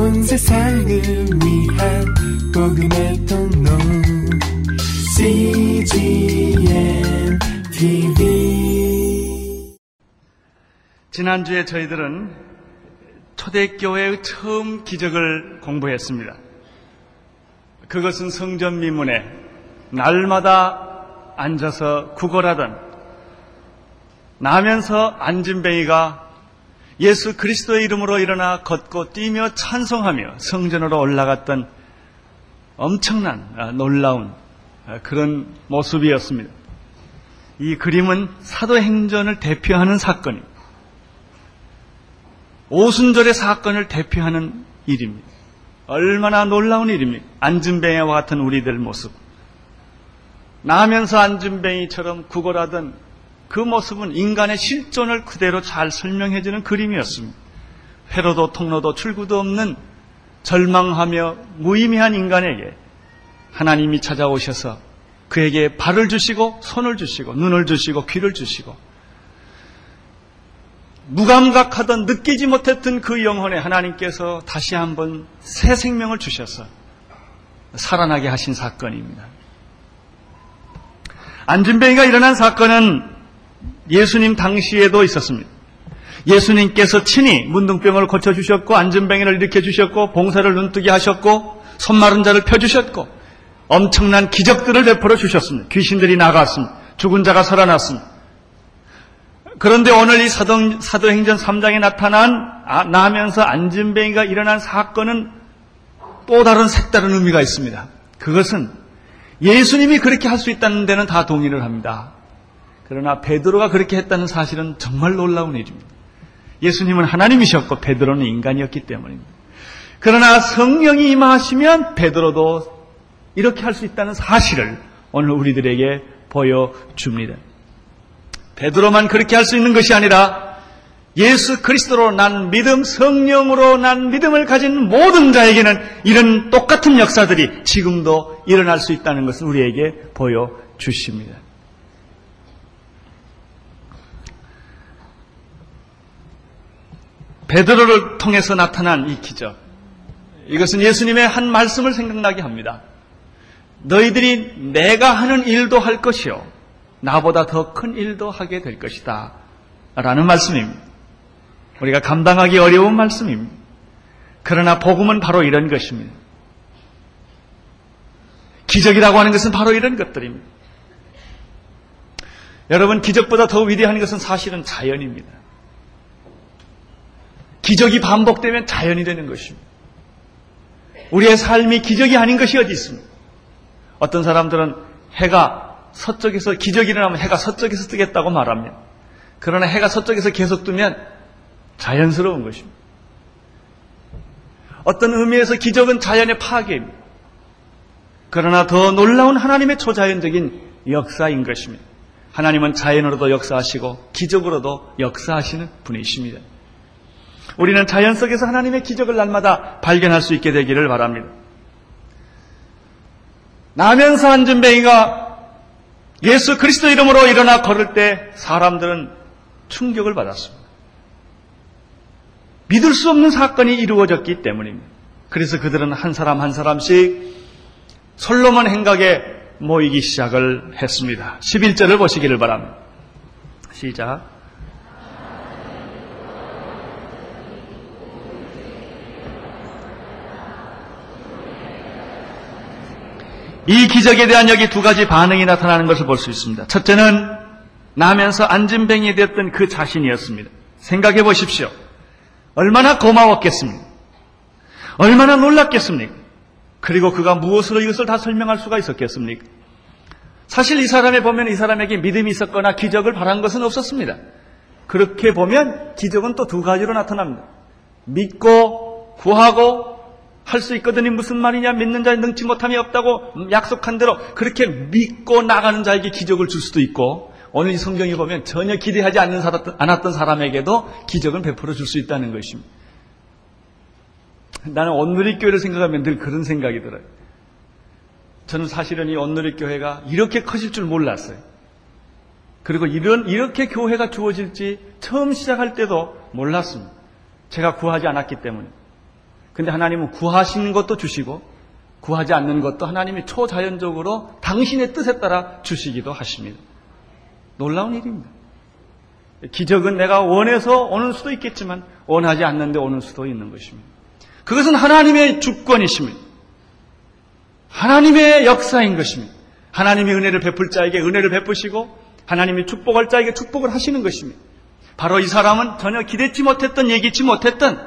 온 세상을 위한 복음의 통로 CGM TV 지난주에 저희들은 초대교회의 처음 기적을 공부했습니다. 그것은 성전 미문에 날마다 앉아서 구걸하던 나면서 앉은뱅이가 예수 그리스도의 이름으로 일어나 걷고 뛰며 찬송하며 성전으로 올라갔던 엄청난 아, 놀라운 아, 그런 모습이었습니다. 이 그림은 사도행전을 대표하는 사건입니다. 오순절의 사건을 대표하는 일입니다. 얼마나 놀라운 일입니까? 안준뱅이와 같은 우리들 모습. 나면서 안준뱅이처럼 구걸하던 그 모습은 인간의 실존을 그대로 잘 설명해주는 그림이었습니다. 회로도 통로도 출구도 없는 절망하며 무의미한 인간에게 하나님이 찾아오셔서 그에게 발을 주시고 손을 주시고 눈을 주시고 귀를 주시고 무감각하던 느끼지 못했던 그 영혼에 하나님께서 다시 한번 새 생명을 주셔서 살아나게 하신 사건입니다. 안진뱅이가 일어난 사건은 예수님 당시에도 있었습니다. 예수님께서 친히 문둥병을 고쳐주셨고 안진뱅이를 일으켜 주셨고 봉사를 눈뜨게 하셨고 손마른 자를 펴주셨고 엄청난 기적들을 베풀어 주셨습니다. 귀신들이 나갔습니다. 죽은 자가 살아났습니다. 그런데 오늘 이 사도, 사도행전 3장에 나타난 아, 나면서 안진뱅이가 일어난 사건은 또 다른 색다른 의미가 있습니다. 그것은 예수님이 그렇게 할 수 있다는 데는 다 동의를 합니다. 그러나 베드로가 그렇게 했다는 사실은 정말 놀라운 일입니다. 예수님은 하나님이셨고 베드로는 인간이었기 때문입니다. 그러나 성령이 임하시면 베드로도 이렇게 할 수 있다는 사실을 오늘 우리들에게 보여줍니다. 베드로만 그렇게 할 수 있는 것이 아니라 예수 그리스도로 난 믿음, 성령으로 난 믿음을 가진 모든 자에게는 이런 똑같은 역사들이 지금도 일어날 수 있다는 것을 우리에게 보여주십니다. 베드로를 통해서 나타난 이 기적. 이것은 예수님의 한 말씀을 생각나게 합니다. 너희들이 내가 하는 일도 할 것이요. 나보다 더 큰 일도 하게 될 것이다. 라는 말씀입니다. 우리가 감당하기 어려운 말씀입니다. 그러나 복음은 바로 이런 것입니다. 기적이라고 하는 것은 바로 이런 것들입니다. 여러분, 기적보다 더 위대한 것은 사실은 자연입니다. 기적이 반복되면 자연이 되는 것입니다. 우리의 삶이 기적이 아닌 것이 어디 있습니까? 어떤 사람들은 해가 서쪽에서 기적이 일어나면 해가 서쪽에서 뜨겠다고 말합니다. 그러나 해가 서쪽에서 계속 뜨면 자연스러운 것입니다. 어떤 의미에서 기적은 자연의 파괴입니다. 그러나 더 놀라운 하나님의 초자연적인 역사인 것입니다. 하나님은 자연으로도 역사하시고 기적으로도 역사하시는 분이십니다. 우리는 자연 속에서 하나님의 기적을 날마다 발견할 수 있게 되기를 바랍니다. 나면서 안전뱅이가 예수 그리스도 이름으로 일어나 걸을 때 사람들은 충격을 받았습니다. 믿을 수 없는 사건이 이루어졌기 때문입니다. 그래서 그들은 한 사람 한 사람씩 솔로몬 행각에 모이기 시작을 했습니다. 11절을 보시기를 바랍니다. 시작. 이 기적에 대한 여기 두 가지 반응이 나타나는 것을 볼 수 있습니다. 첫째는 나면서 안진뱅이 되었던 그 자신이었습니다. 생각해 보십시오. 얼마나 고마웠겠습니까? 얼마나 놀랐겠습니까? 그리고 그가 무엇으로 이것을 다 설명할 수가 있었겠습니까? 사실 이 사람에 보면 이 사람에게 믿음이 있었거나 기적을 바란 것은 없었습니다. 그렇게 보면 기적은 또 두 가지로 나타납니다. 믿고 구하고 할 수 있거든요. 무슨 말이냐? 믿는 자에 능치 못함이 없다고 약속한 대로 그렇게 믿고 나가는 자에게 기적을 줄 수도 있고 오늘 이 성경에 보면 전혀 기대하지 않는 않았던 사람에게도 기적을 베풀어 줄 수 있다는 것입니다. 나는 온누리 교회를 생각하면 늘 그런 생각이 들어요. 저는 사실은 이 온누리 교회가 이렇게 커질 줄 몰랐어요. 그리고 이런, 이렇게 교회가 주어질지 처음 시작할 때도 몰랐습니다. 제가 구하지 않았기 때문에. 근데 하나님은 구하시는 것도 주시고 구하지 않는 것도 하나님이 초자연적으로 당신의 뜻에 따라 주시기도 하십니다. 놀라운 일입니다. 기적은 내가 원해서 오는 수도 있겠지만 원하지 않는데 오는 수도 있는 것입니다. 그것은 하나님의 주권이십니다. 하나님의 역사인 것입니다. 하나님이 은혜를 베풀 자에게 은혜를 베푸시고 하나님이 축복할 자에게 축복을 하시는 것입니다. 바로 이 사람은 전혀 기대치 못했던 예기치 못했던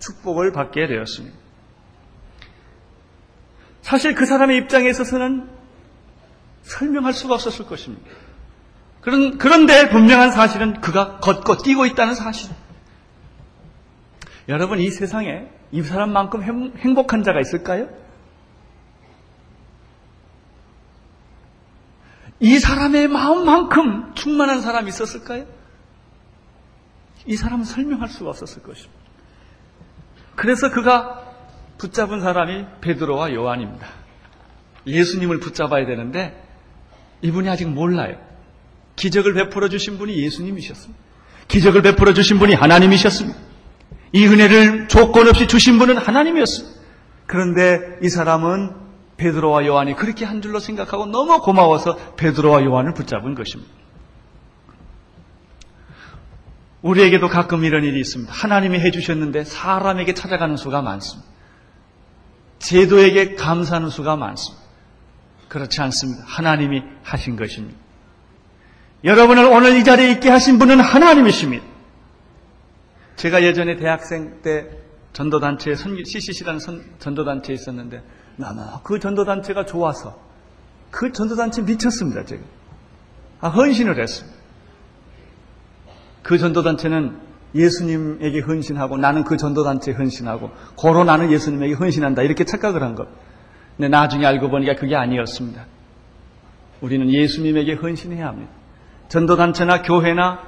축복을 받게 되었습니다. 사실 그 사람의 입장에 있어서는 설명할 수가 없었을 것입니다. 그런, 그런데 분명한 사실은 그가 걷고 뛰고 있다는 사실. 여러분, 이 세상에 이 사람만큼 행복한 자가 있을까요? 이 사람의 마음만큼 충만한 사람이 있었을까요? 이 사람은 설명할 수가 없었을 것입니다. 그래서 그가 붙잡은 사람이 베드로와 요한입니다. 예수님을 붙잡아야 되는데 이분이 아직 몰라요. 기적을 베풀어 주신 분이 예수님이셨습니다. 기적을 베풀어 주신 분이 하나님이셨습니다. 이 은혜를 조건 없이 주신 분은 하나님이었습니다. 그런데 이 사람은 베드로와 요한이 그렇게 한 줄로 생각하고 너무 고마워서 베드로와 요한을 붙잡은 것입니다. 우리에게도 가끔 이런 일이 있습니다. 하나님이 해주셨는데 사람에게 찾아가는 수가 많습니다. 제도에게 감사하는 수가 많습니다. 그렇지 않습니다. 하나님이 하신 것입니다. 여러분을 오늘 이 자리에 있게 하신 분은 하나님이십니다. 제가 예전에 대학생 때 전도단체에 CCC라는 전도단체에 있었는데 너무 그 전도단체가 좋아서 그 전도단체 미쳤습니다. 제가 아, 헌신을 했습니다. 그 전도단체는 예수님에게 헌신하고 나는 그 전도단체에 헌신하고 고로 나는 예수님에게 헌신한다 이렇게 착각을 한 것. 근데 나중에 알고 보니까 그게 아니었습니다. 우리는 예수님에게 헌신해야 합니다. 전도단체나 교회나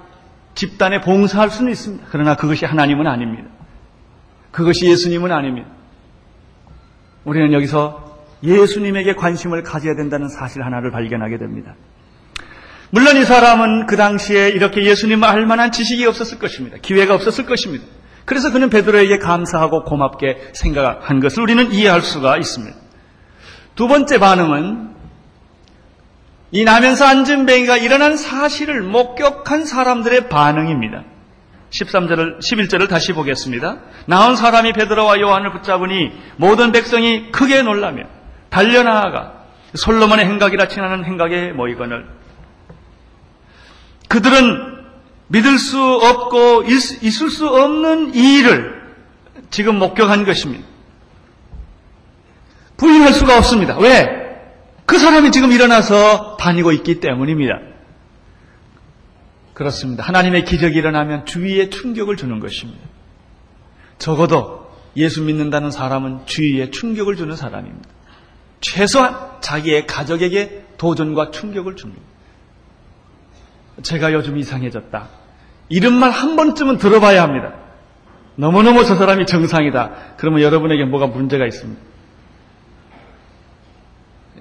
집단에 봉사할 수는 있습니다. 그러나 그것이 하나님은 아닙니다. 그것이 예수님은 아닙니다. 우리는 여기서 예수님에게 관심을 가져야 된다는 사실 하나를 발견하게 됩니다. 물론 이 사람은 그 당시에 이렇게 예수님을 알 만한 지식이 없었을 것입니다. 기회가 없었을 것입니다. 그래서 그는 베드로에게 감사하고 고맙게 생각한 것을 우리는 이해할 수가 있습니다. 두 번째 반응은 이 나면서 안전뱅이가 일어난 사실을 목격한 사람들의 반응입니다. 13절을 11절을 다시 보겠습니다. 나온 사람이 베드로와 요한을 붙잡으니 모든 백성이 크게 놀라며 달려나가 솔로몬의 행각이라 칭하는 행각에 모이거늘 그들은 믿을 수 없고 있을 수 없는 이 일을 지금 목격한 것입니다. 부인할 수가 없습니다. 왜? 그 사람이 지금 일어나서 다니고 있기 때문입니다. 그렇습니다. 하나님의 기적이 일어나면 주위에 충격을 주는 것입니다. 적어도 예수 믿는다는 사람은 주위에 충격을 주는 사람입니다. 최소한 자기의 가족에게 도전과 충격을 줍니다. 제가 요즘 이상해졌다. 이런 말한 번쯤은 들어봐야 합니다. 너무너무 저 사람이 정상이다. 그러면 여러분에게 뭐가 문제가 있습니다.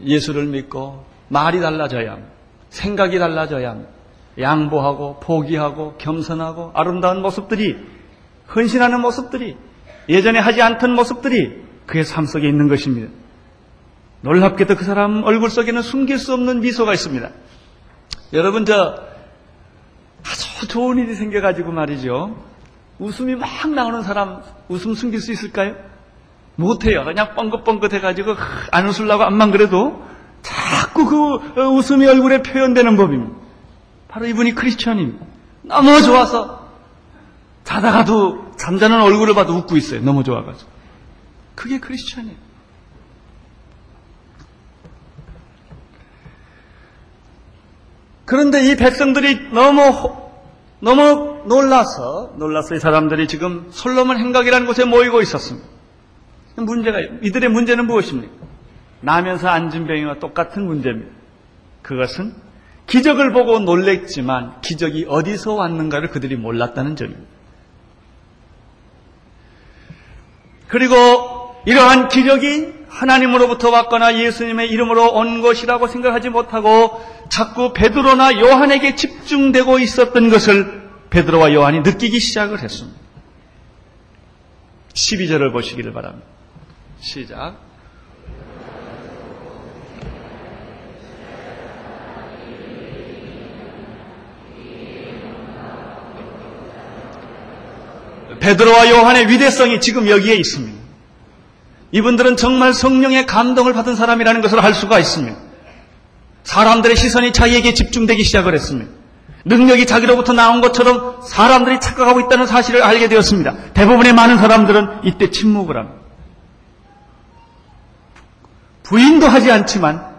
예수를 믿고 말이 달라져야 합니다. 생각이 달라져야 합니다. 양보하고 포기하고 겸손하고 아름다운 모습들이 헌신하는 모습들이 예전에 하지 않던 모습들이 그의 삶 속에 있는 것입니다. 놀랍게도 그 사람 얼굴 속에는 숨길 수 없는 미소가 있습니다. 여러분 저 아주 좋은 일이 생겨가지고 말이죠. 웃음이 막 나오는 사람 웃음 숨길 수 있을까요? 못해요. 그냥 뻥긋뻥긋 해가지고 안 웃으려고 안만 그래도 자꾸 그 어, 웃음이 얼굴에 표현되는 법입니다. 바로 이분이 크리스천입니다. 너무 좋아서 자다가도 잠자는 얼굴을 봐도 웃고 있어요. 너무 좋아가지고. 그게 크리스천이에요. 그런데 이 백성들이 너무 너무 놀라서 놀라서 이 사람들이 지금 솔로몬 행각이라는 곳에 모이고 있었습니다. 문제가 이들의 문제는 무엇입니까? 나면서 앉은 병이와 똑같은 문제입니다. 그것은 기적을 보고 놀랬지만 기적이 어디서 왔는가를 그들이 몰랐다는 점입니다. 그리고 이러한 기적이 하나님으로부터 왔거나 예수님의 이름으로 온 것이라고 생각하지 못하고 자꾸 베드로나 요한에게 집중되고 있었던 것을 베드로와 요한이 느끼기 시작을 했습니다. 12절을 보시기를 바랍니다. 시작. 베드로와 요한의 위대성이 지금 여기에 있습니다. 이분들은 정말 성령의 감동을 받은 사람이라는 것을 알 수가 있습니다. 사람들의 시선이 자기에게 집중되기 시작을 했습니다. 능력이 자기로부터 나온 것처럼 사람들이 착각하고 있다는 사실을 알게 되었습니다. 대부분의 많은 사람들은 이때 침묵을 합니다. 부인도 하지 않지만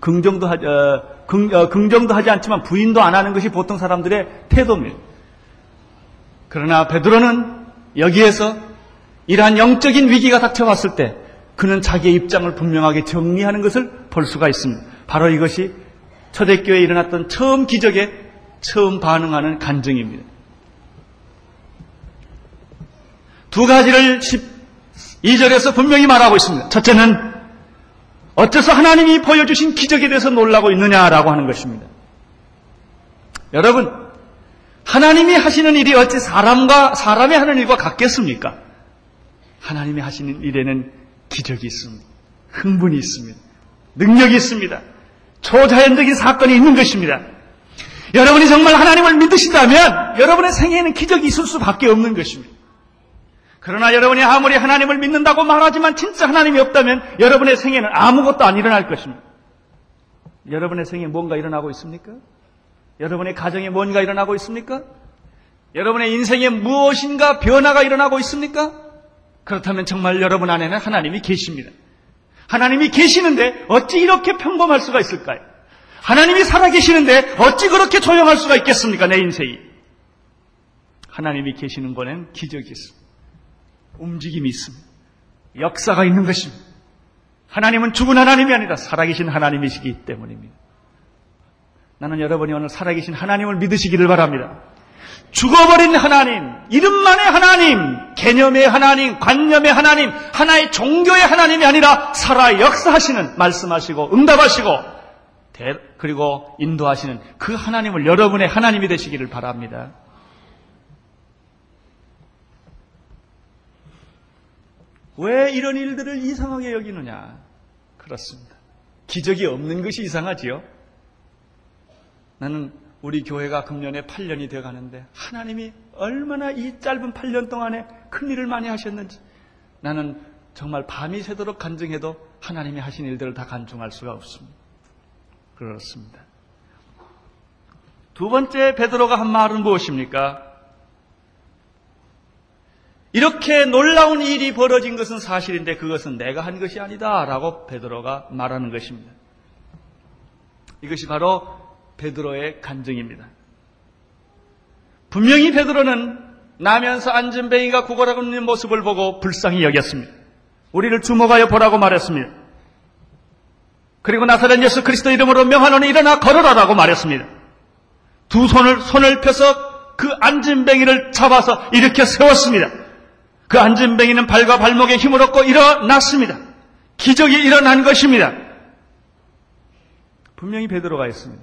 긍정도 하지 어, 긍, 어, 긍정도 하지 않지만 부인도 안 하는 것이 보통 사람들의 태도입니다. 그러나 베드로는 여기에서 이러한 영적인 위기가 닥쳐왔을 때 그는 자기의 입장을 분명하게 정리하는 것을 볼 수가 있습니다. 바로 이것이 초대교회에 일어났던 처음 기적에 처음 반응하는 간증입니다. 두 가지를 12절에서 분명히 말하고 있습니다. 첫째는 어째서 하나님이 보여주신 기적에 대해서 놀라고 있느냐라고 하는 것입니다. 여러분, 하나님이 하시는 일이 어찌 사람과 사람이 하는 일과 같겠습니까? 하나님이 하시는 일에는 기적이 있습니다. 흥분이 있습니다. 능력이 있습니다. 초자연적인 사건이 있는 것입니다. 여러분이 정말 하나님을 믿으신다면 여러분의 생애에는 기적이 있을 수밖에 없는 것입니다. 그러나 여러분이 아무리 하나님을 믿는다고 말하지만 진짜 하나님이 없다면 여러분의 생애는 아무것도 안 일어날 것입니다. 여러분의 생에 뭔가 일어나고 있습니까? 여러분의 가정에 뭔가 일어나고 있습니까? 여러분의 인생에 무엇인가 변화가 일어나고 있습니까? 그렇다면 정말 여러분 안에는 하나님이 계십니다. 하나님이 계시는데 어찌 이렇게 평범할 수가 있을까요? 하나님이 살아계시는데 어찌 그렇게 조용할 수가 있겠습니까? 내 인생이. 하나님이 계시는 거는 기적이 있습니다. 움직임이 있습니다. 역사가 있는 것입니다. 하나님은 죽은 하나님이 아니라 살아계신 하나님이시기 때문입니다. 나는 여러분이 오늘 살아계신 하나님을 믿으시기를 바랍니다. 죽어버린 하나님, 이름만의 하나님, 개념의 하나님, 관념의 하나님, 하나의 종교의 하나님이 아니라 살아 역사하시는, 말씀하시고, 응답하시고, 그리고 인도하시는 그 하나님을 여러분의 하나님이 되시기를 바랍니다. 왜 이런 일들을 이상하게 여기느냐? 그렇습니다. 기적이 없는 것이 이상하지요? 나는 우리 교회가 금년에 8년이 되어 가는데 하나님이 얼마나 이 짧은 8년 동안에 큰 일을 많이 하셨는지 나는 정말 밤이 새도록 간증해도 하나님이 하신 일들을 다 간증할 수가 없습니다. 그렇습니다. 두 번째 베드로가 한 말은 무엇입니까? 이렇게 놀라운 일이 벌어진 것은 사실인데 그것은 내가 한 것이 아니다 라고 베드로가 말하는 것입니다. 이것이 바로 베드로의 간증입니다. 분명히 베드로는 나면서 안전뱅이가 구걸하고 있는 모습을 보고 불쌍히 여겼습니다. 우리를 주목하여 보라고 말했습니다. 그리고 나사렛 예수 그리스도 이름으로 명하노니 일어나 걸어라라고 말했습니다. 두 손을 손을 펴서 그 안진뱅이를 잡아서 이렇게 세웠습니다. 그 안진뱅이는 발과 발목에 힘을 얻고 일어났습니다. 기적이 일어난 것입니다. 분명히 베드로가 했습니다.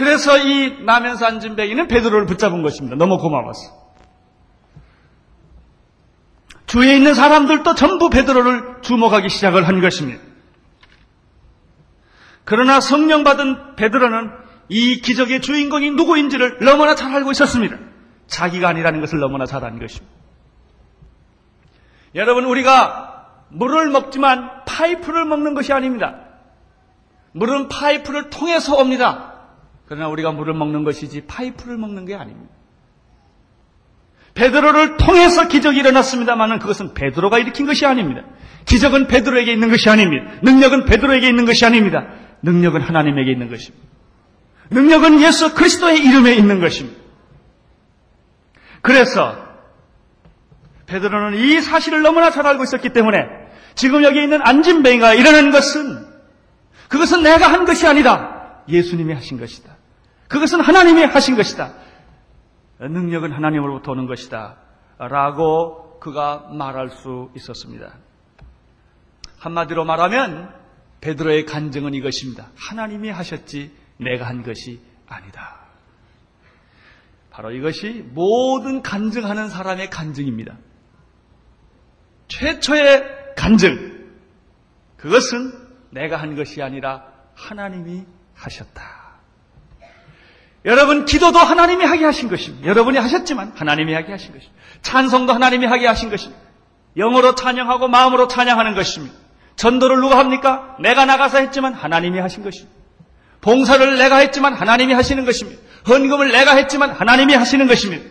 그래서 이 앉은 백이는 베드로를 붙잡은 것입니다. 너무 고마웠어. 주위에 있는 사람들도 전부 베드로를 주목하기 시작을 한 것입니다. 그러나 성령 받은 베드로는 이 기적의 주인공이 누구인지를 너무나 잘 알고 있었습니다. 자기가 아니라는 것을 너무나 잘 안 것입니다. 여러분, 우리가 물을 먹지만 파이프를 먹는 것이 아닙니다. 물은 파이프를 통해서 옵니다. 그러나 우리가 물을 먹는 것이지 파이프를 먹는 게 아닙니다. 베드로를 통해서 기적이 일어났습니다만 그것은 베드로가 일으킨 것이 아닙니다. 기적은 베드로에게 있는 것이 아닙니다. 능력은 베드로에게 있는 것이 아닙니다. 능력은 하나님에게 있는 것입니다. 능력은 예수 그리스도의 이름에 있는 것입니다. 그래서 베드로는 이 사실을 너무나 잘 알고 있었기 때문에 지금 여기 있는 안진뱅이가 일어난 것은 그것은 내가 한 것이 아니다. 예수님이 하신 것이다. 그것은 하나님이 하신 것이다. 능력은 하나님으로부터 오는 것이다. 라고 그가 말할 수 있었습니다. 한마디로 말하면 베드로의 간증은 이것입니다. 하나님이 하셨지 내가 한 것이 아니다. 바로 이것이 모든 간증하는 사람의 간증입니다. 최초의 간증. 그것은 내가 한 것이 아니라 하나님이 하셨다. 여러분, 기도도 하나님이 하게 하신 것입니다. 여러분이 하셨지만 하나님이 하게 하신 것입니다. 찬송도 하나님이 하게 하신 것입니다. 영어로 찬양하고 마음으로 찬양하는 것입니다. 전도를 누가 합니까? 내가 나가서 했지만 하나님이 하신 것입니다. 봉사를 내가 했지만 하나님이 하시는 것입니다. 헌금을 내가 했지만 하나님이 하시는 것입니다.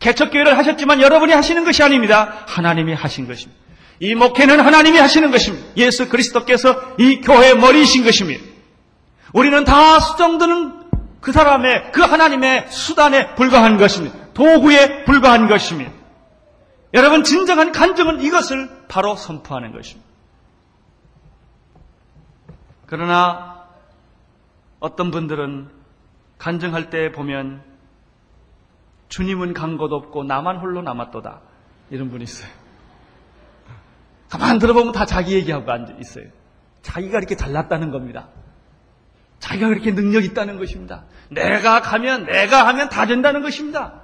개척교회를 하셨지만 여러분이 하시는 것이 아닙니다. 하나님이 하신 것입니다. 이 목회는 하나님이 하시는 것입니다. 예수 그리스도께서 이 교회의 머리이신 것입니다. 우리는 다 수정드는 그 사람의, 그 하나님의 수단에 불과한 것입니다. 도구에 불과한 것입니다. 여러분, 진정한 간증은 이것을 바로 선포하는 것입니다. 그러나 어떤 분들은 간증할 때 보면 주님은 간 것 없고 나만 홀로 남았도다. 이런 분이 있어요. 가만 들어보면 다 자기 얘기하고 앉아 있어요. 자기가 이렇게 잘났다는 겁니다. 자기가 그렇게 능력 있다는 것입니다. 내가 가면, 내가 하면 다 된다는 것입니다.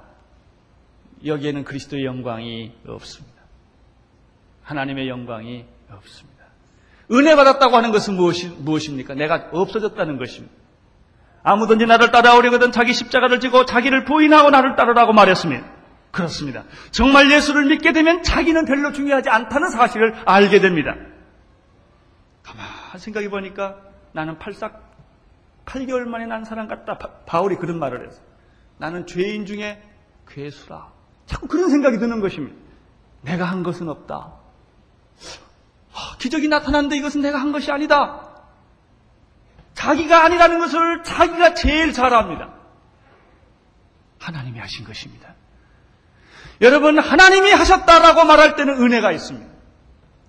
여기에는 그리스도의 영광이 없습니다. 하나님의 영광이 없습니다. 은혜 받았다고 하는 것은 무엇이, 무엇입니까? 내가 없어졌다는 것입니다. 아무든지 나를 따라오려거든 자기 십자가를 지고 자기를 부인하고 나를 따르라고 말했습니다. 그렇습니다. 정말 예수를 믿게 되면 자기는 별로 중요하지 않다는 사실을 알게 됩니다. 가만 생각해 보니까 나는 팔싹 8개월 만에 난 사람 같다. 바, 울이 그런 말을 해서. 나는 죄인 중에 괴수라. 자꾸 그런 생각이 드는 것입니다. 내가 한 것은 없다. 기적이 나타났는데 이것은 내가 한 것이 아니다. 자기가 아니라는 것을 자기가 제일 잘 압니다. 하나님이 하신 것입니다. 여러분, 하나님이 하셨다라고 말할 때는 은혜가 있습니다.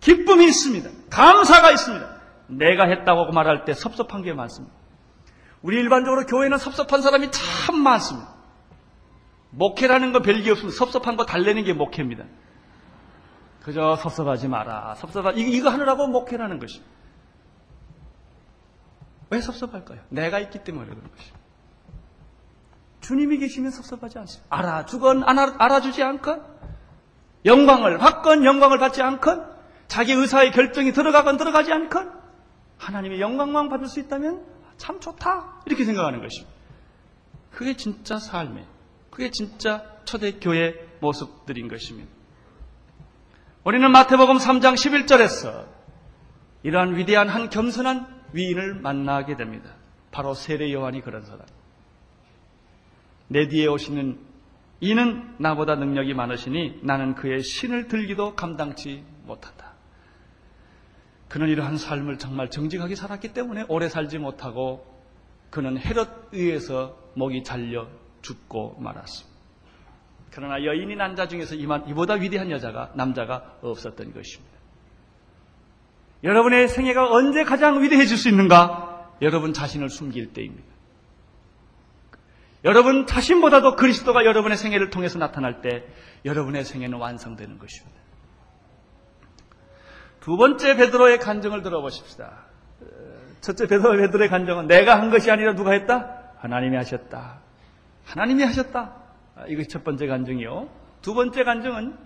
기쁨이 있습니다. 감사가 있습니다. 내가 했다고 말할 때 섭섭한 게 많습니다. 우리 일반적으로 교회는 섭섭한 사람이 참 많습니다. 목회라는 거 별게 없습니다. 섭섭한 거 달래는 게 목회입니다. 그저 섭섭하지 마라. 섭섭하, 이거, 이거 하느라고 목회라는 것입니다. 왜 섭섭할까요? 내가 있기 때문에 그런 것입니다. 주님이 계시면 섭섭하지 않습니다. 알아주건 알아, 알아주지 않건 영광을 받건 영광을 받지 않건 자기 의사의 결정이 들어가건 들어가지 않건 하나님의 영광만 받을 수 있다면 참 좋다. 이렇게 생각하는 것입니다. 그게 진짜 삶이에요. 그게 진짜 초대교회 모습들인 것입니다. 우리는 마태복음 3장 11절에서 이러한 위대한 한 겸손한 위인을 만나게 됩니다. 바로 세례 요한이 그런 사람. 내 뒤에 오시는 이는 나보다 능력이 많으시니 나는 그의 신을 들기도 감당치 못한다. 그는 이러한 삶을 정말 정직하게 살았기 때문에 오래 살지 못하고 그는 헤롯 의해서 목이 잘려 죽고 말았습니다. 그러나 여인이 난 자 중에서 이보다 위대한 여자가 남자가 없었던 것입니다. 여러분의 생애가 언제 가장 위대해질 수 있는가? 여러분 자신을 숨길 때입니다. 여러분 자신보다도 그리스도가 여러분의 생애를 통해서 나타날 때 여러분의 생애는 완성되는 것입니다. 두 번째 베드로의 간증을 들어보십시다. 첫째 베드로 베드로의 간증은 내가 한 것이 아니라 누가 했다? 하나님이 하셨다. 하나님이 하셨다. 아, 이것이 첫 번째 간증이요. 두 번째 간증은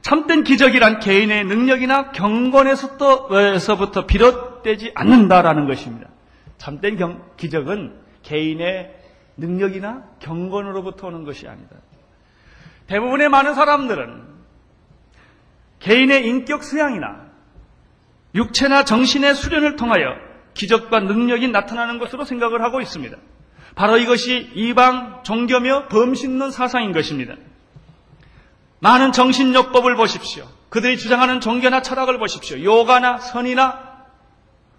참된 기적이란 개인의 능력이나 경건에서부터 비롯되지 않는다라는 것입니다. 참된 경, 기적은 개인의 능력이나 경건으로부터 오는 것이 아니다. 대부분의 많은 사람들은 개인의 인격 수양이나 육체나 정신의 수련을 통하여 기적과 능력이 나타나는 것으로 생각을 하고 있습니다. 바로 이것이 이방 종교며 범신론 사상인 것입니다. 많은 정신요법을 보십시오. 그들이 주장하는 종교나 철학을 보십시오. 요가나 선이나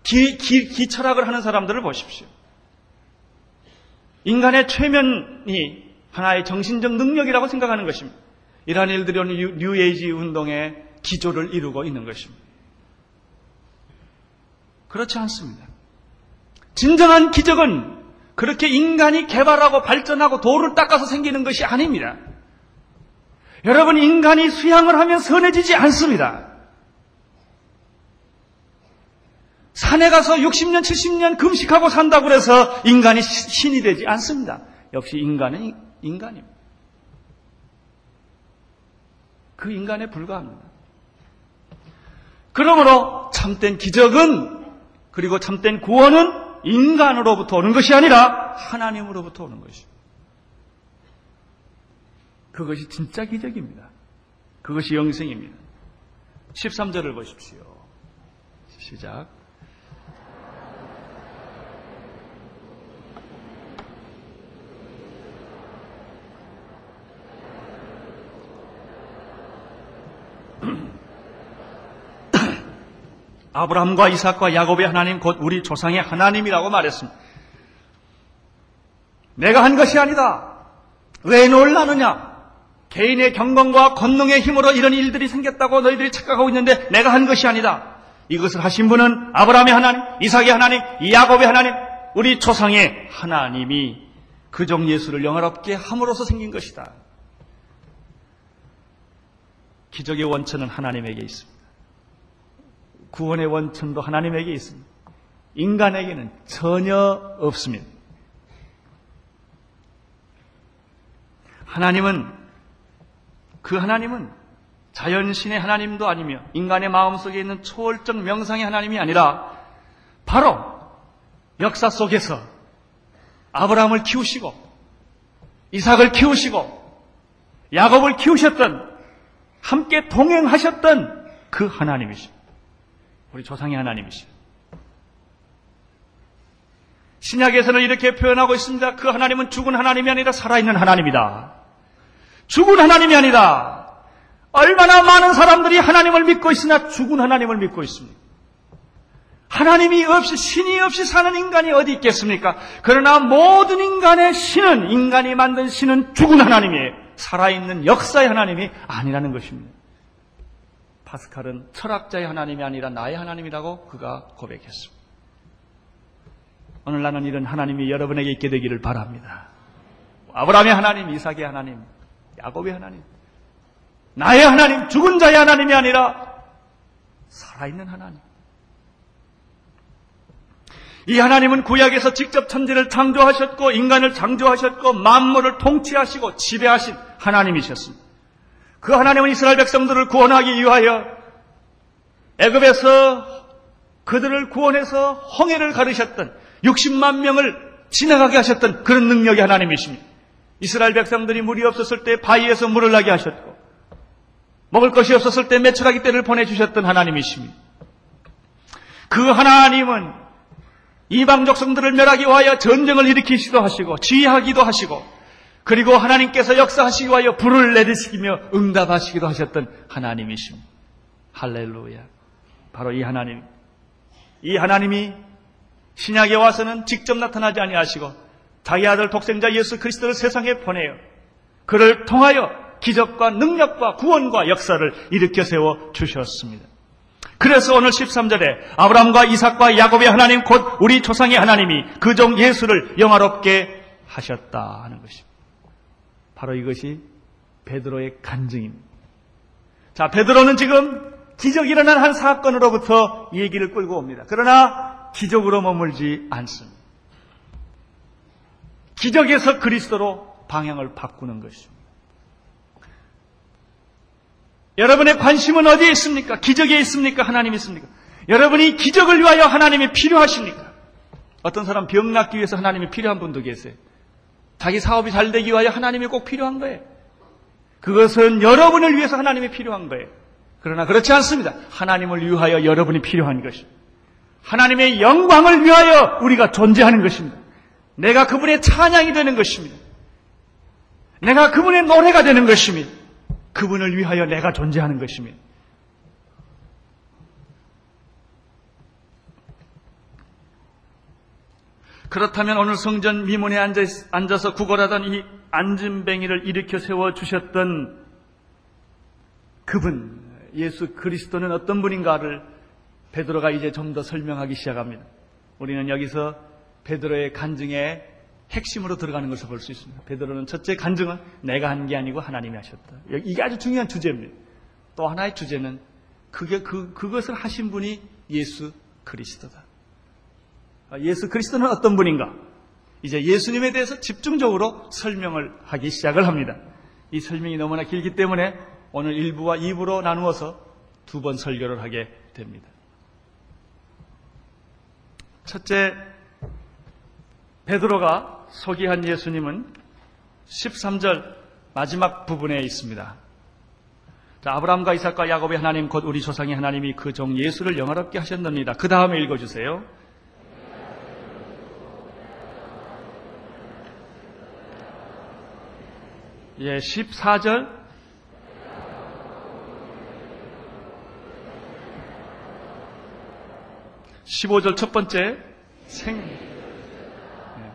기, 기, 기철학을 하는 사람들을 보십시오. 인간의 최면이 하나의 정신적 능력이라고 생각하는 것입니다. 이러한 일들이 오늘 뉴에이지 운동의 기조를 이루고 있는 것입니다. 그렇지 않습니다. 진정한 기적은 그렇게 인간이 개발하고 발전하고 돌을 닦아서 생기는 것이 아닙니다. 여러분, 인간이 수양을 하면 선해지지 않습니다. 산에 가서 60년, 70년 금식하고 산다고 해서 인간이 신이 되지 않습니다. 역시 인간은 인간입니다. 그 인간에 불과합니다. 그러므로 참된 기적은 그리고 참된 구원은 인간으로부터 오는 것이 아니라 하나님으로부터 오는 것이. 그것이 진짜 기적입니다. 그것이 영생입니다. 13절을 보십시오. 시작. 아브라함과 이삭과 야곱의 하나님 곧 우리 조상의 하나님이라고 말했습니다. 내가 한 것이 아니다. 왜 놀라느냐? 개인의 경건과 권능의 힘으로 이런 일들이 생겼다고 너희들이 착각하고 있는데 내가 한 것이 아니다. 이것을 하신 분은 아브라함의 하나님, 이삭의 하나님, 야곱의 하나님, 우리 조상의 하나님이 그종 예수를 영화롭게 함으로써 생긴 것이다. 기적의 원천은 하나님에게 있습니다. 구원의 원천도 하나님에게 있습니다. 인간에게는 전혀 없습니다. 하나님은 그 하나님은 자연신의 하나님도 아니며 인간의 마음속에 있는 초월적 명상의 하나님이 아니라 바로 역사 속에서 아브라함을 키우시고 이삭을 키우시고 야곱을 키우셨던 함께 동행하셨던 그 하나님이십니다. 우리 조상의 하나님이십니다. 신약에서는 이렇게 표현하고 있습니다. 그 하나님은 죽은 하나님이 아니라 살아있는 하나님이다. 죽은 하나님이 아니다. 얼마나 많은 사람들이 하나님을 믿고 있으나 죽은 하나님을 믿고 있습니다. 하나님이 없이 신이 없이 사는 인간이 어디 있겠습니까? 그러나 모든 인간의 신은 인간이 만든 신은 죽은 하나님이에요. 살아있는 역사의 하나님이 아니라는 것입니다. 파스칼은 철학자의 하나님이 아니라 나의 하나님이라고 그가 고백했습니다. 오늘 나는 이런 하나님이 여러분에게 있게 되기를 바랍니다. 아브라함의 하나님, 이삭의 하나님, 야곱의 하나님, 나의 하나님, 죽은 자의 하나님이 아니라 살아있는 하나님. 이 하나님은 구약에서 직접 천지를 창조하셨고 인간을 창조하셨고 만물을 통치하시고 지배하신 하나님이셨습니다. 그 하나님은 이스라엘 백성들을 구원하기 위하여 애굽에서 그들을 구원해서 홍해를 가르셨던 60만 명을 지나가게 하셨던 그런 능력의 하나님이십니다. 이스라엘 백성들이 물이 없었을 때 바위에서 물을 나게 하셨고 먹을 것이 없었을 때 매출하기 때를 보내주셨던 하나님이십니다. 그 하나님은 이방 족성들을 멸하기 위하여 전쟁을 일으키시기도 하시고 지휘하기도 하시고 그리고 하나님께서 역사하시기 위하여 불을 내리시며 응답하시기도 하셨던 하나님이십니다. 할렐루야. 바로 이 하나님. 이 하나님이 신약에 와서는 직접 나타나지 아니하시고 자기 아들 독생자 예수 그리스도를 세상에 보내요. 그를 통하여 기적과 능력과 구원과 역사를 일으켜 세워 주셨습니다. 그래서 오늘 13절에 아브라함과 이삭과 야곱의 하나님 곧 우리 조상의 하나님이 그 종 예수를 영화롭게 하셨다 하는 것입니다. 바로 이것이 베드로의 간증입니다. 자, 베드로는 지금 기적이 일어난 한 사건으로부터 얘기를 끌고 옵니다. 그러나 기적으로 머물지 않습니다. 기적에서 그리스도로 방향을 바꾸는 것입니다. 여러분의 관심은 어디에 있습니까? 기적에 있습니까? 하나님이 있습니까? 여러분이 기적을 위하여 하나님이 필요하십니까? 어떤 사람 병 낫기 위해서 하나님이 필요한 분도 계세요. 자기 사업이 잘 되기 위하여 하나님이 꼭 필요한 거예요. 그것은 여러분을 위해서 하나님이 필요한 거예요. 그러나 그렇지 않습니다. 하나님을 위하여 여러분이 필요한 것입니다. 하나님의 영광을 위하여 우리가 존재하는 것입니다. 내가 그분의 찬양이 되는 것입니다. 내가 그분의 노래가 되는 것입니다. 그분을 위하여 내가 존재하는 것입니다. 그렇다면 오늘 성전 미문에 앉아 서 구걸하던 이 안진뱅이를 일으켜 세워 주셨던 그분 예수 그리스도는 어떤 분인가를 베드로가 이제 좀 더 설명하기 시작합니다. 우리는 여기서 베드로의 간증에 핵심으로 들어가는 것을 볼 수 있습니다. 베드로는 첫째 간증은 내가 한 게 아니고 하나님이 하셨다. 이게 아주 중요한 주제입니다. 또 하나의 주제는 그게 그 그것을 하신 분이 예수 그리스도다. 아, 예수 그리스도는 어떤 분인가? 이제 예수님에 대해서 집중적으로 설명을 하기 시작을 합니다. 이 설명이 너무나 길기 때문에 오늘 1부와 2부로 나누어서 두 번 설교를 하게 됩니다. 첫째, 베드로가 소개한 예수님은 13절 마지막 부분에 있습니다. 자, 아브라함과 이삭과 야곱의 하나님 곧 우리 조상의 하나님이 그 종 예수를 영화롭게 하셨느니라. 그 다음에 읽어주세요. 예, 14절. 15절 첫 번째 생 예.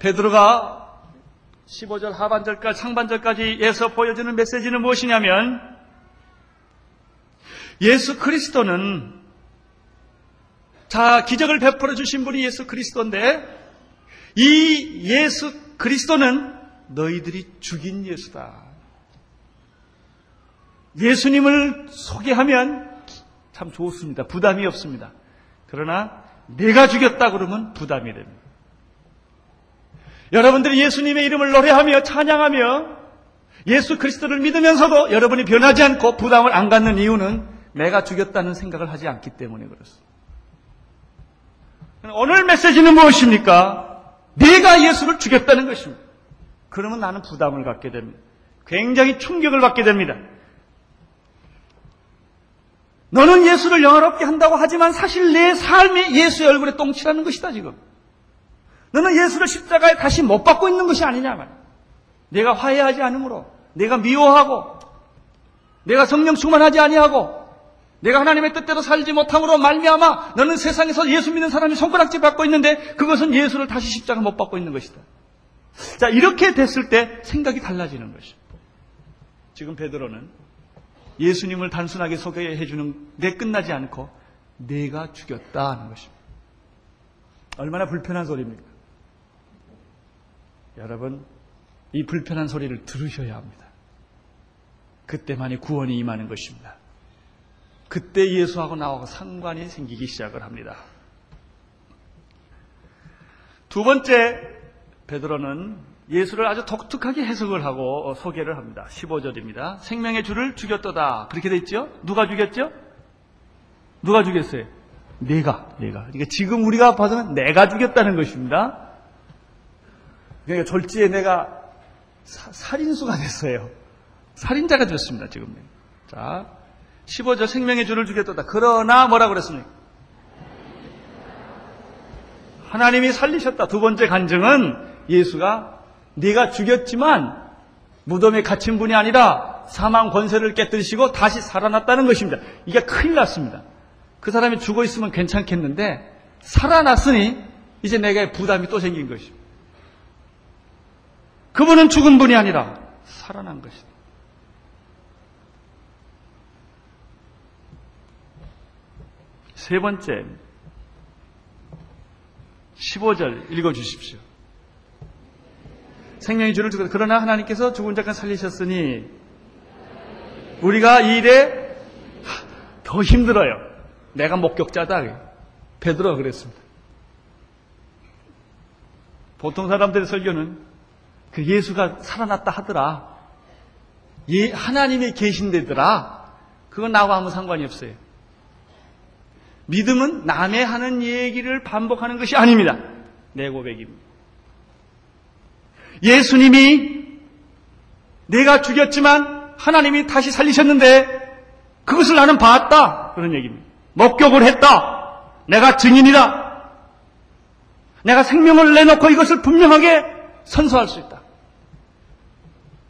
베드로가 15절 하반절까지 상반절까지에서 보여주는 메시지는 무엇이냐면 예수 그리스도는 자 기적을 베풀어 주신 분이 예수 그리스도인데 이 예수 그리스도는 너희들이 죽인 예수다. 예수님을 소개하면 참 좋습니다. 부담이 없습니다. 그러나 내가 죽였다 그러면 부담이 됩니다. 여러분들이 예수님의 이름을 노래하며 찬양하며 예수 그리스도를 믿으면서도 여러분이 변하지 않고 부담을 안 갖는 이유는 내가 죽였다는 생각을 하지 않기 때문에 그렇습니다. 오늘 메시지는 무엇입니까? 내가 예수를 죽였다는 것입니다. 그러면 나는 부담을 갖게 됩니다. 굉장히 충격을 받게 됩니다. 너는 예수를 영화롭게 한다고 하지만 사실 내 삶이 예수의 얼굴에 똥칠하는 것이다, 지금. 너는 예수를 십자가에 다시 못 받고 있는 것이 아니냐, 말 내가 화해하지 않으므로, 내가 미워하고, 내가 성령 충만하지 아니하고, 내가 하나님의 뜻대로 살지 못함으로 말미암아 너는 세상에서 예수 믿는 사람이 손가락질 받고 있는데 그것은 예수를 다시 십자가 못 받고 있는 것이다. 자, 이렇게 됐을 때 생각이 달라지는 것입니다. 지금 베드로는 예수님을 단순하게 소개해 주는 데 끝나지 않고 내가 죽였다 하는 것입니다. 얼마나 불편한 소리입니까? 여러분, 이 불편한 소리를 들으셔야 합니다. 그때만이 구원이 임하는 것입니다. 그때 예수하고 나하고 상관이 생기기 시작을 합니다. 두 번째, 베드로는 예수를 아주 독특하게 해석을 하고 소개를 합니다. 15절입니다. 생명의 주를 죽였도다. 그렇게 돼 있죠? 누가 죽였죠? 누가 죽였어요? 내가, 내가. 그러니까 지금 우리가 봐서는 내가 죽였다는 것입니다. 그러니까 졸지에 내가 사, 살인수가 됐어요. 살인자가 됐습니다, 지금. 자, 15절 생명의 주를 죽였도다. 그러나 뭐라 그랬습니까? 하나님이 살리셨다. 두 번째 간증은 예수가 네가 죽였지만 무덤에 갇힌 분이 아니라 사망 권세를 깨뜨리시고 다시 살아났다는 것입니다. 이게 큰일 났습니다. 그 사람이 죽어 있으면 괜찮겠는데 살아났으니 이제 내게 부담이 또 생긴 것입니다. 그분은 죽은 분이 아니라 살아난 것이다. 세 번째, 15절 읽어 주십시오. 생명의 주를 주고 그러나 하나님께서 죽은 자가 살리셨으니 우리가 이 일에 더 힘들어요. 내가 목격자다. 베드로가 그랬습니다. 보통 사람들의 설교는 그 예수가 살아났다 하더라. 예, 하나님이 계신데더라. 그건 나하고 아무 상관이 없어요. 믿음은 남의 하는 얘기를 반복하는 것이 아닙니다. 내 고백입니다. 예수님이 내가 죽였지만 하나님이 다시 살리셨는데 그것을 나는 봤다. 그런 얘기입니다. 목격을 했다. 내가 증인이다. 내가 생명을 내놓고 이것을 분명하게 선서할 수 있다.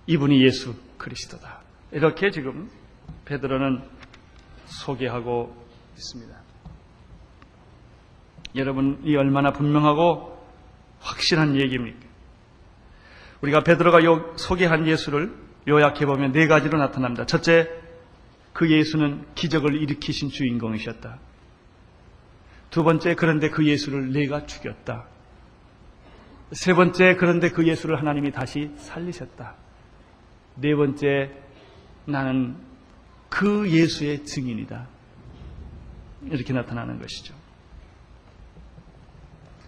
이분이 예수 그리스도다. 이렇게 지금 베드로는 소개하고 있습니다. 여러분 이 얼마나 분명하고 확실한 얘기입니까? 우리가 베드로가 요, 소개한 예수를 요약해 보면 네 가지로 나타납니다. 첫째, 그 예수는 기적을 일으키신 주인공이셨다. 두 번째, 그런데 그 예수를 내가 죽였다. 세 번째, 그런데 그 예수를 하나님이 다시 살리셨다. 네 번째, 나는 그 예수의 증인이다. 이렇게 나타나는 것이죠.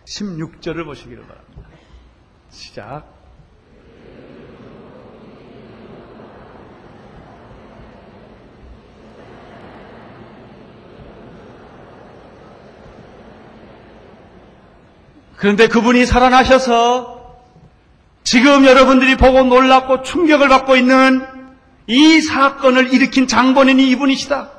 16절을 보시기를 바랍니다. 시작. 그런데 그분이 살아나셔서 지금 여러분들이 보고 놀랍고 충격을 받고 있는 이 사건을 일으킨 장본인이 이분이시다.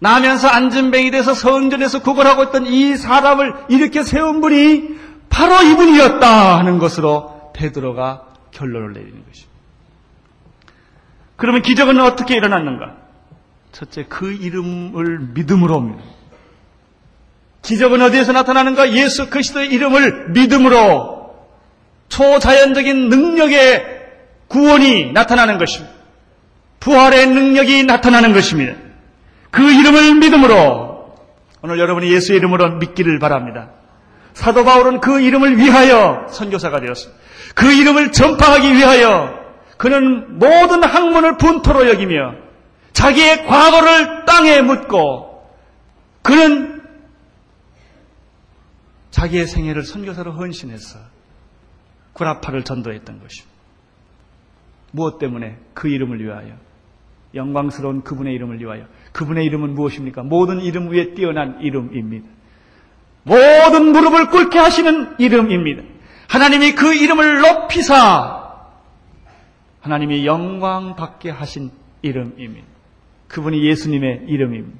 나면서 안전뱅이 돼서 성전에서 구걸하고 있던 이 사람을 일으켜 세운 분이 바로 이분이었다 하는 것으로 베드로가 결론을 내리는 것입니다. 그러면 기적은 어떻게 일어났는가? 첫째, 그 이름을 믿음으로 옵니다. 기적은 어디에서 나타나는가? 예수 그리스도의 이름을 믿음으로 초자연적인 능력의 구원이 나타나는 것입니다. 부활의 능력이 나타나는 것입니다. 그 이름을 믿음으로 오늘 여러분이 예수의 이름으로 믿기를 바랍니다. 사도 바울은 그 이름을 위하여 선교사가 되었습니다. 그 이름을 전파하기 위하여 그는 모든 학문을 분토로 여기며 자기의 과거를 땅에 묻고 그는 자기의 생애를 선교사로 헌신해서 구라파를 전도했던 것입니다. 무엇 때문에? 그 이름을 위하여. 영광스러운 그분의 이름을 위하여. 그분의 이름은 무엇입니까? 모든 이름 위에 뛰어난 이름입니다. 모든 무릎을 꿇게 하시는 이름입니다. 하나님이 그 이름을 높이사 하나님이 영광 받게 하신 이름입니다. 그분이 예수님의 이름입니다.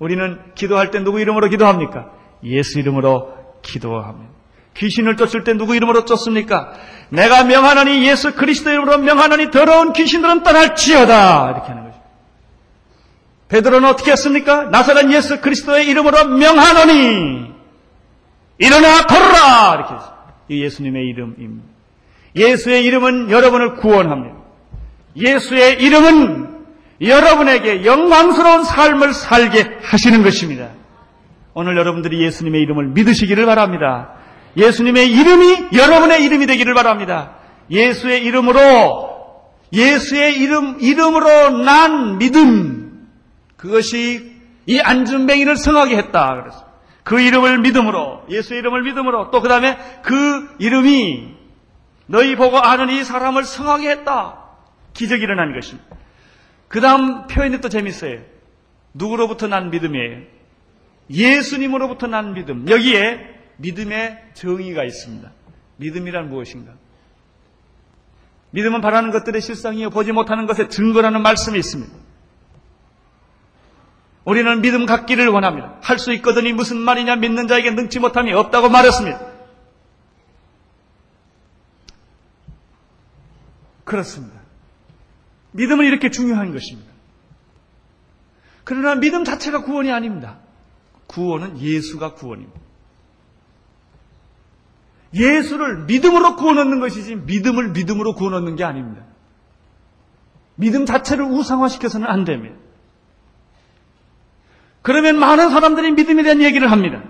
우리는 기도할 때 누구 이름으로 기도합니까? 예수 이름으로 기도합니다. 귀신을 쫓을 때 누구 이름으로 쫓습니까? 내가 명하노니 예수 그리스도 이름으로 명하노니 더러운 귀신들은 떠날지어다 이렇게 하는 거죠. 베드로는 어떻게 했습니까? 나사렛 예수 그리스도의 이름으로 명하노니 일어나 걸어라 이렇게 했어요. 이 예수님의 이름입니다. 예수의 이름은 여러분을 구원합니다. 예수의 이름은 여러분에게 영광스러운 삶을 살게 하시는 것입니다. 오늘 여러분들이 예수님의 이름을 믿으시기를 바랍니다. 예수님의 이름이 여러분의 이름이 되기를 바랍니다. 예수의 이름으로 예수의 이름 이름으로 난 믿음 그것이 이 안준뱅이를 성하게 했다. 그래서 그 이름을 믿음으로 예수의 이름을 믿음으로 또 그다음에 그 이름이 너희 보고 아는 이 사람을 성하게 했다. 기적이 일어난 것입니다. 그 다음 표현이 또 재밌어요. 누구로부터 난 믿음이에요? 예수님으로부터 난 믿음. 여기에 믿음의 정의가 있습니다. 믿음이란 무엇인가? 믿음은 바라는 것들의 실상이요. 보지 못하는 것의 증거라는 말씀이 있습니다. 우리는 믿음 갖기를 원합니다. 할 수 있거든이 무슨 말이냐 믿는 자에게 능치 못함이 없다고 말했습니다. 그렇습니다. 믿음은 이렇게 중요한 것입니다. 그러나 믿음 자체가 구원이 아닙니다. 구원은 예수가 구원입니다. 예수를 믿음으로 구원 얻는 것이지 믿음을 믿음으로 구원 얻는 게 아닙니다. 믿음 자체를 우상화시켜서는 안 됩니다. 그러면 많은 사람들이 믿음에 대한 얘기를 합니다.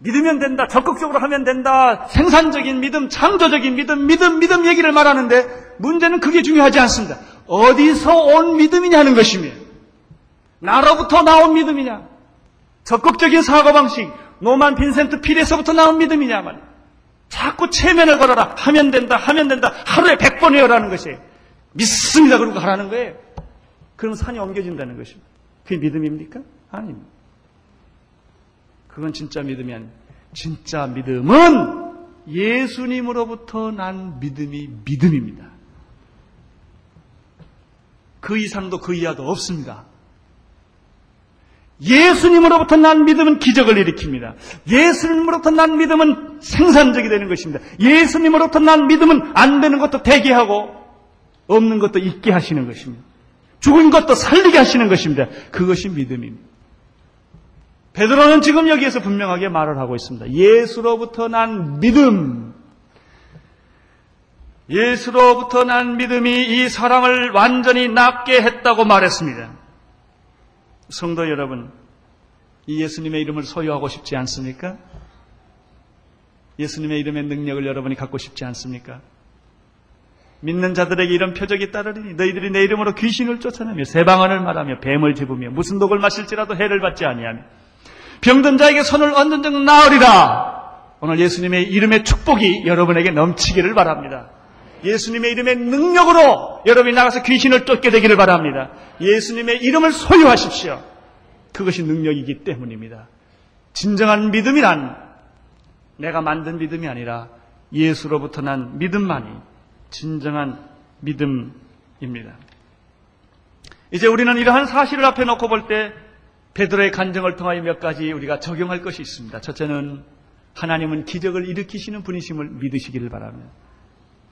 믿으면 된다, 적극적으로 하면 된다, 생산적인 믿음, 창조적인 믿음, 믿음, 믿음 얘기를 말하는데 문제는 그게 중요하지 않습니다. 어디서 온 믿음이냐는 것이며 나로부터 나온 믿음이냐, 적극적인 사고방식, 노만 빈센트 필에서부터 나온 믿음이냐 말이야. 자꾸 체면을 걸어라. 하면 된다. 하면 된다. 하루에 100번 해요라는 것이에요. 믿습니다. 그러고 하라는 거예요. 그럼 산이 옮겨진다는 것입니다. 그게 믿음입니까? 아닙니다. 그건 진짜 믿음이 아닙니다. 진짜 믿음은 예수님으로부터 난 믿음이 믿음입니다. 그 이상도 그 이하도 없습니다. 예수님으로부터 난 믿음은 기적을 일으킵니다. 예수님으로부터 난 믿음은 생산적이 되는 것입니다. 예수님으로부터 난 믿음은 안 되는 것도 되게 하고 없는 것도 있게 하시는 것입니다. 죽은 것도 살리게 하시는 것입니다. 그것이 믿음입니다. 베드로는 지금 여기에서 분명하게 말을 하고 있습니다. 예수로부터 난 믿음. 예수로부터 난 믿음이 이 사람을 완전히 낫게 했다고 말했습니다. 성도 여러분, 이 예수님의 이름을 소유하고 싶지 않습니까? 예수님의 이름의 능력을 여러분이 갖고 싶지 않습니까? 믿는 자들에게 이런 표적이 따르리니 너희들이 내 이름으로 귀신을 쫓아내며 세방언을 말하며 뱀을 집으며 무슨 독을 마실지라도 해를 받지 아니하며 병든 자에게 손을 얹은 적 나으리라. 오늘 예수님의 이름의 축복이 여러분에게 넘치기를 바랍니다. 예수님의 이름의 능력으로 여러분이 나가서 귀신을 쫓게 되기를 바랍니다. 예수님의 이름을 소유하십시오. 그것이 능력이기 때문입니다. 진정한 믿음이란 내가 만든 믿음이 아니라 예수로부터 난 믿음만이 진정한 믿음입니다. 이제 우리는 이러한 사실을 앞에 놓고 볼 때 베드로의 간증을 통하여 몇 가지 우리가 적용할 것이 있습니다. 첫째는 하나님은 기적을 일으키시는 분이심을 믿으시기를 바랍니다.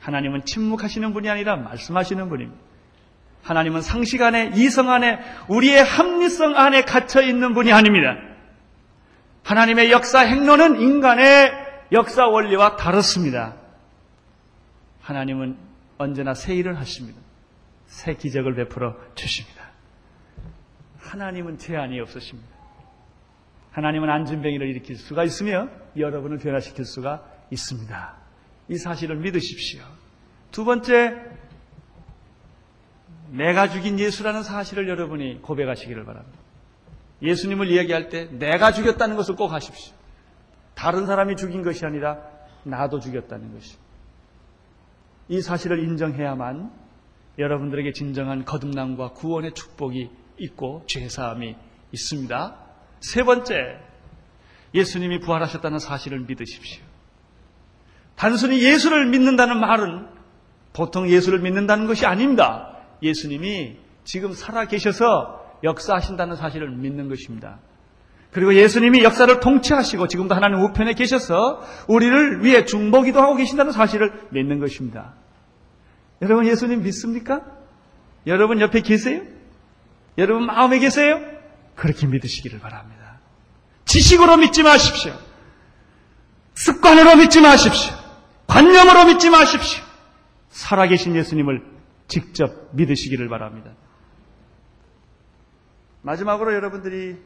하나님은 침묵하시는 분이 아니라 말씀하시는 분입니다. 하나님은 상식 안에, 이성 안에, 우리의 합리성 안에 갇혀 있는 분이 아닙니다. 하나님의 역사 행로는 인간의 역사 원리와 다릅니다. 하나님은 언제나 새 일을 하십니다. 새 기적을 베풀어 주십니다. 하나님은 제한이 없으십니다. 하나님은 안진뱅이를 일으킬 수가 있으며 여러분을 변화시킬 수가 있습니다. 이 사실을 믿으십시오. 두 번째, 내가 죽인 예수라는 사실을 여러분이 고백하시기를 바랍니다. 예수님을 이야기할 때 내가 죽였다는 것을 꼭 하십시오. 다른 사람이 죽인 것이 아니라 나도 죽였다는 것입니다. 이 사실을 인정해야만 여러분들에게 진정한 거듭남과 구원의 축복이 있고 죄사함이 있습니다. 세 번째, 예수님이 부활하셨다는 사실을 믿으십시오. 단순히 예수를 믿는다는 말은 보통 예수를 믿는다는 것이 아닙니다. 예수님이 지금 살아 계셔서 역사하신다는 사실을 믿는 것입니다. 그리고 예수님이 역사를 통치하시고 지금도 하나님 우편에 계셔서 우리를 위해 중보기도 하고 계신다는 사실을 믿는 것입니다. 여러분 예수님 믿습니까? 여러분 옆에 계세요? 여러분 마음에 계세요? 그렇게 믿으시기를 바랍니다. 지식으로 믿지 마십시오. 습관으로 믿지 마십시오. 관념으로 믿지 마십시오. 살아계신 예수님을 직접 믿으시기를 바랍니다. 마지막으로 여러분들이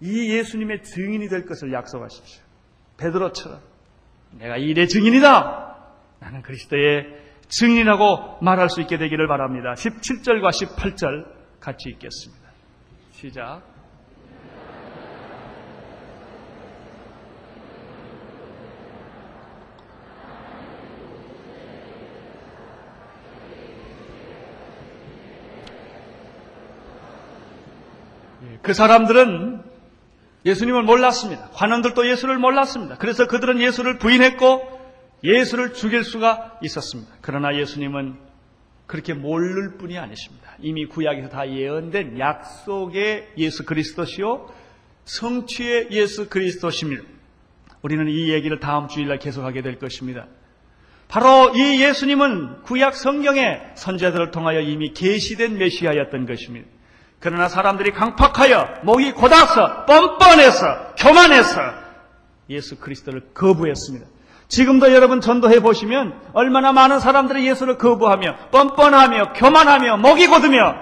이 예수님의 증인이 될 것을 약속하십시오. 베드로처럼 내가 이 일의 증인이다. 나는 그리스도의 증인이라고 말할 수 있게 되기를 바랍니다. 17절과 18절 같이 읽겠습니다. 시작. 그 사람들은 예수님을 몰랐습니다. 관원들도 예수를 몰랐습니다. 그래서 그들은 예수를 부인했고 예수를 죽일 수가 있었습니다. 그러나 예수님은 그렇게 모를 뿐이 아니십니다. 이미 구약에서 다 예언된 약속의 예수 그리스도시요 성취의 예수 그리스도십니다. 우리는 이 얘기를 다음 주일날 계속하게 될 것입니다. 바로 이 예수님은 구약 성경의 선제들을 통하여 이미 계시된 메시아였던 것입니다. 그러나 사람들이 강팍하여 목이 고닥서 뻔뻔해서 교만해서 예수 그리스도를 거부했습니다. 지금도 여러분 전도해 보시면 얼마나 많은 사람들이 예수를 거부하며 뻔뻔하며 교만하며 목이 곧으며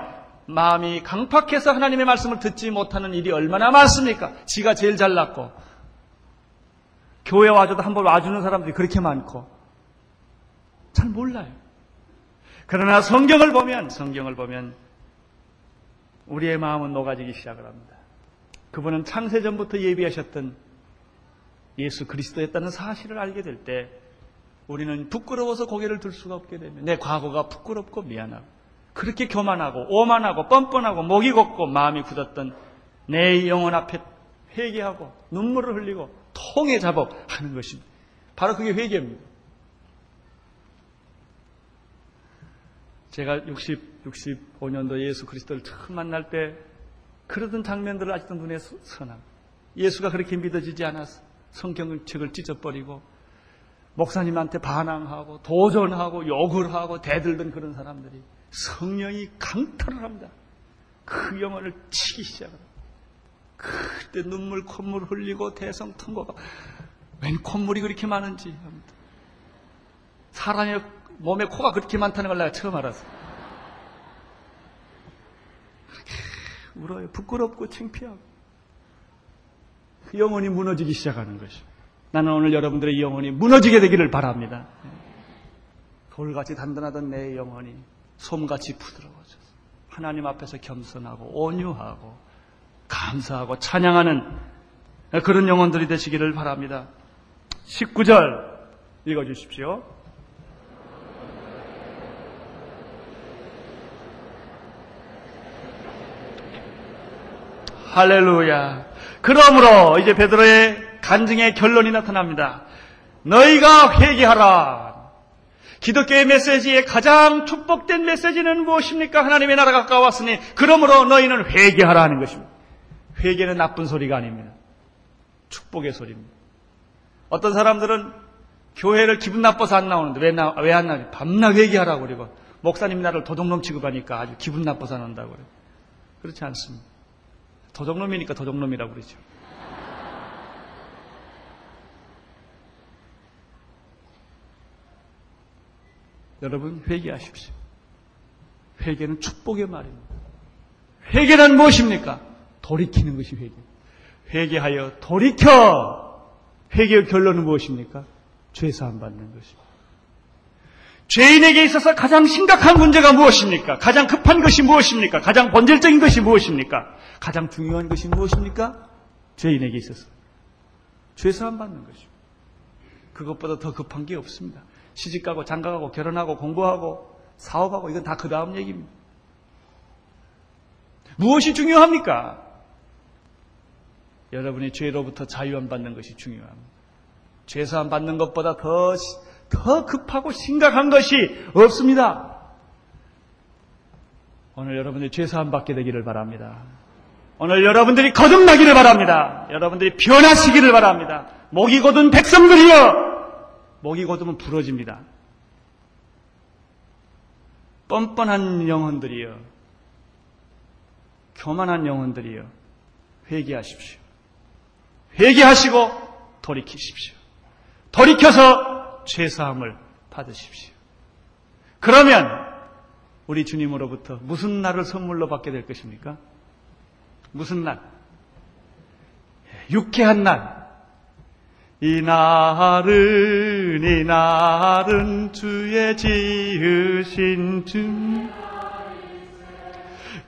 마음이 강팍해서 하나님의 말씀을 듣지 못하는 일이 얼마나 많습니까? 지가 제일 잘났고 교회 와줘도 한 번 와주는 사람들이 그렇게 많고 잘 몰라요. 그러나 성경을 보면 성경을 보면 우리의 마음은 녹아지기 시작을 합니다. 그분은 창세전부터 예비하셨던 예수 그리스도였다는 사실을 알게 될 때 우리는 부끄러워서 고개를 들 수가 없게 되면 내 과거가 부끄럽고 미안하고 그렇게 교만하고 오만하고 뻔뻔하고 목이 걷고 마음이 굳었던 내 영혼 앞에 회개하고 눈물을 흘리고 통해 작업하는 것입니다. 바로 그게 회개입니다. 제가 60, 65년도 예수 그리스도를 처음 만날 때 그러던 장면들을 아직도 눈에 선합니다. 예수가 그렇게 믿어지지 않아서 성경책을 찢어버리고 목사님한테 반항하고 도전하고 욕을 하고 대들던 그런 사람들이 성령이 강탈을 합니다. 그 영혼을 치기 시작합니다. 그때 눈물 콧물 흘리고 대성 통고가 웬 콧물이 그렇게 많은지 합니다. 사람의 몸에 코가 그렇게 많다는 걸 내가 처음 알았어. 그렇게 울어요. 부끄럽고 창피하고. 그 영혼이 무너지기 시작하는 것이. 나는 오늘 여러분들의 영혼이 무너지게 되기를 바랍니다. 돌같이 단단하던 내 영혼이 솜같이 부드러워져서 하나님 앞에서 겸손하고 온유하고 감사하고 찬양하는 그런 영혼들이 되시기를 바랍니다. 19절 읽어주십시오. 할렐루야. 그러므로 이제 베드로의 간증의 결론이 나타납니다. 너희가 회개하라. 기독교의 메시지의 가장 축복된 메시지는 무엇입니까? 하나님의 나라가 가까웠으니 그러므로 너희는 회개하라 하는 것입니다. 회개는 나쁜 소리가 아닙니다. 축복의 소리입니다. 어떤 사람들은 교회를 기분 나빠서 안 나오는데 왜, 안 나오지? 밤낮 회개하라고 그리고 목사님 나를 도둑놈 취급하니까 아주 기분 나빠서 안 온다고 그래요. 그렇지 않습니다. 도둑놈이니까 도둑놈이라고 그러죠. 여러분 회개하십시오. 회개는 축복의 말입니다. 회개란 무엇입니까? 돌이키는 것이 회개. 회개하여 돌이켜. 회개의 결론은 무엇입니까? 죄 사함 받는 것입니다. 죄인에게 있어서 가장 심각한 문제가 무엇입니까? 가장 급한 것이 무엇입니까? 가장 본질적인 것이 무엇입니까? 가장 중요한 것이 무엇입니까? 죄인에게 있어서 죄사함 받는 것입니다. 그것보다 더 급한 게 없습니다. 시집가고 장가가고 결혼하고 공부하고 사업하고 이건 다 그 다음 얘기입니다. 무엇이 중요합니까? 여러분이 죄로부터 자유함 받는 것이 중요합니다. 죄사함 받는 것보다 더, 더 급하고 심각한 것이 없습니다. 오늘 여러분이 죄사함 받게 되기를 바랍니다. 오늘 여러분들이 거듭나기를 바랍니다. 여러분들이 변하시기를 바랍니다. 목이 곧은 백성들이여! 목이 곧으면 부러집니다. 뻔뻔한 영혼들이여. 교만한 영혼들이여. 회개하십시오. 회개하시고 돌이키십시오. 돌이켜서 죄사함을 받으십시오. 그러면 우리 주님으로부터 무슨 날을 선물로 받게 될 것입니까? 무슨 날? 유쾌한 날. 이 날은 이 날은 주의 지으신 주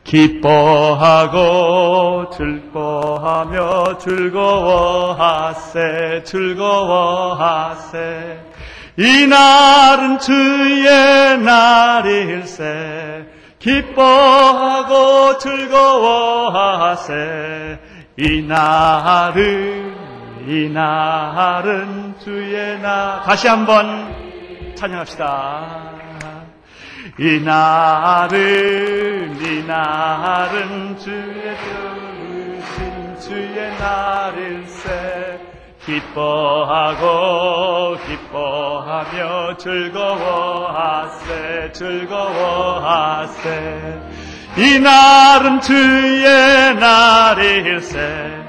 기뻐하고 즐거하며 즐거워하세 즐거워하세 이 날은 주의 날일세. 기뻐하고 즐거워하세. 이 날은 이 날은 주의 날. 다시 한번 찬양합시다. 이 날은 이 날은 주의 부르신 주의 날일세 기뻐하고 기뻐하며 즐거워하세 즐거워하세 이 날은 주의 날일세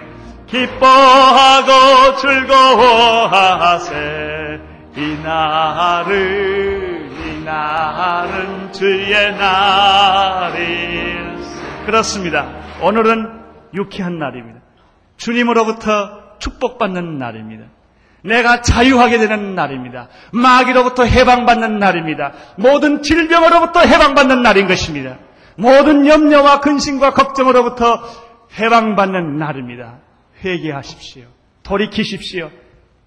기뻐하고 즐거워하세 이 날은 날은 주의 날일 그렇습니다. 오늘은 유쾌한 날입니다. 주님으로부터 축복받는 날입니다. 내가 자유하게 되는 날입니다. 마귀로부터 해방받는 날입니다. 모든 질병으로부터 해방받는 날인 것입니다. 모든 염려와 근심과 걱정으로부터 해방받는 날입니다. 회개하십시오. 돌이키십시오.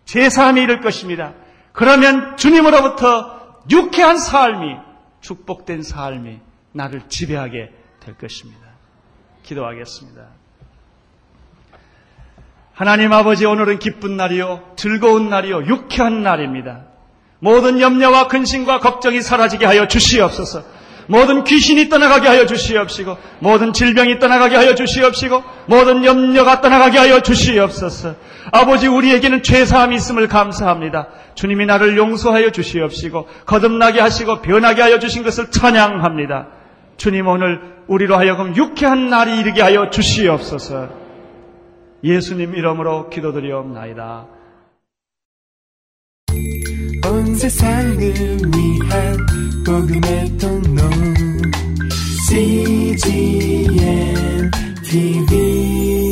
제사함이 이를 것입니다. 그러면 주님으로부터 유쾌한 삶이, 축복된 삶이 나를 지배하게 될 것입니다. 기도하겠습니다. 하나님 아버지 오늘은 기쁜 날이요, 즐거운 날이요, 유쾌한 날입니다. 모든 염려와 근심과 걱정이 사라지게 하여 주시옵소서. 모든 귀신이 떠나가게 하여 주시옵시고 모든 질병이 떠나가게 하여 주시옵시고 모든 염려가 떠나가게 하여 주시옵소서. 아버지 우리에게는 죄사함이 있음을 감사합니다. 주님이 나를 용서하여 주시옵시고 거듭나게 하시고 변하게 하여 주신 것을 찬양합니다. 주님 오늘 우리로 하여금 유쾌한 날이 이르게 하여 주시옵소서. 예수님 이름으로 기도드리옵나이다. 온 세상을 위한 복음의 통로 CGM TV